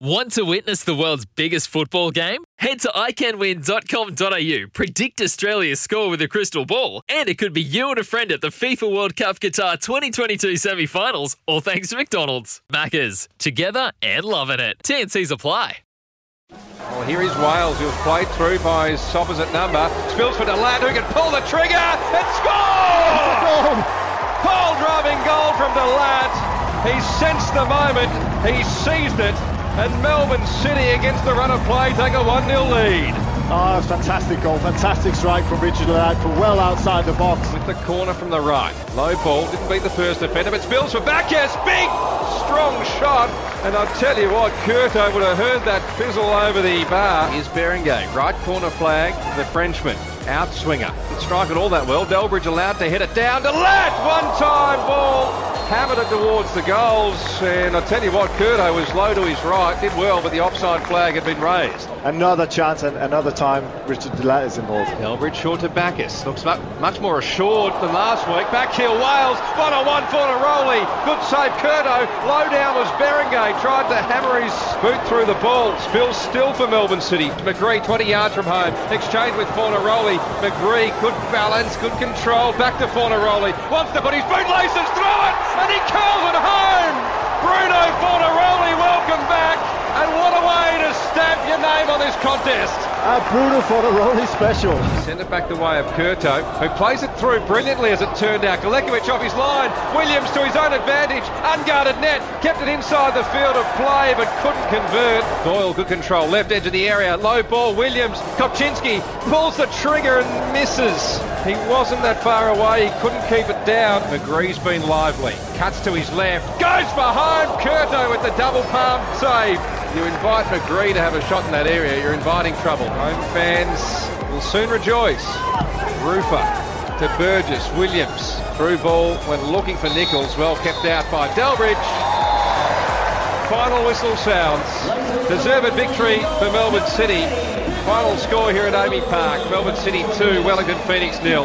Want to witness the world's biggest football game? Head to iCanWin.com.au, predict Australia's score with a crystal ball, and it could be you and a friend at the FIFA World Cup Qatar 2022 semi finals, all thanks to McDonald's. Maccas, together and loving it. TNC's apply. Well, here is Wales, who's played through by his opposite number. Spills for De Laet, who can pull the trigger and score! Pole driving goal from De Laet. He sensed the moment, he seized it, and Melbourne City against the run of play take a 1 0 lead. Oh, fantastic goal, fantastic strike from Ritchie De Laet from well outside the box. With the corner from the right. Low ball, didn't beat the first defender, but spills for Bacchus. Big, strong shot. And I'll tell you what, Kurto would have heard that fizzle over the bar. Is Berenguer, right corner flag, the Frenchman. Outswinger. Didn't strike it all that well. Delbridge allowed to hit it down to Ladd. One time ball. Hammered it towards the goals. And I'll tell you what, Kurto was low to his right. Did well, but the offside flag had been raised. Another chance and another time Ritchie De Laet is involved. Delbridge short to Bacchus. Looks much more assured than last week. Back heel Wales. One on one for Neroli. Good save Kurto. Low down was Berenguer. Tried to hammer his boot through the ball. Spills still for Melbourne City. McGree 20 yards from home. Exchange with Fornaroli. McGree, good balance, good control. Back to Fornaroli. Wants to put his bootlaces through it. And he curls it home. Bruno Fornaroli, welcome back. And what a way to stamp your name on this contest. A Bruno Fornaroli special. Send it back the way of Kurto, who plays it through brilliantly as it turned out. Galekovic off his line. Williams to his own advantage. Unguarded net. Kept it inside the field of play but couldn't convert. Doyle, good control. Left edge of the area. Low ball. Williams. Kopczynski pulls the trigger and misses. He wasn't that far away. He couldn't keep it down. McGree's been lively. Cuts to his left. Goes for home. Kurto with the double palm save. You invite McGree to have a shot in that area, you're inviting trouble. Home fans will soon rejoice. Rufer to Burgess, Williams through ball when looking for Nichols, well kept out by Delbridge. Final whistle sounds. Deserved victory for Melbourne City. Final score here at AAMI Park. Melbourne City 2, Wellington Phoenix nil.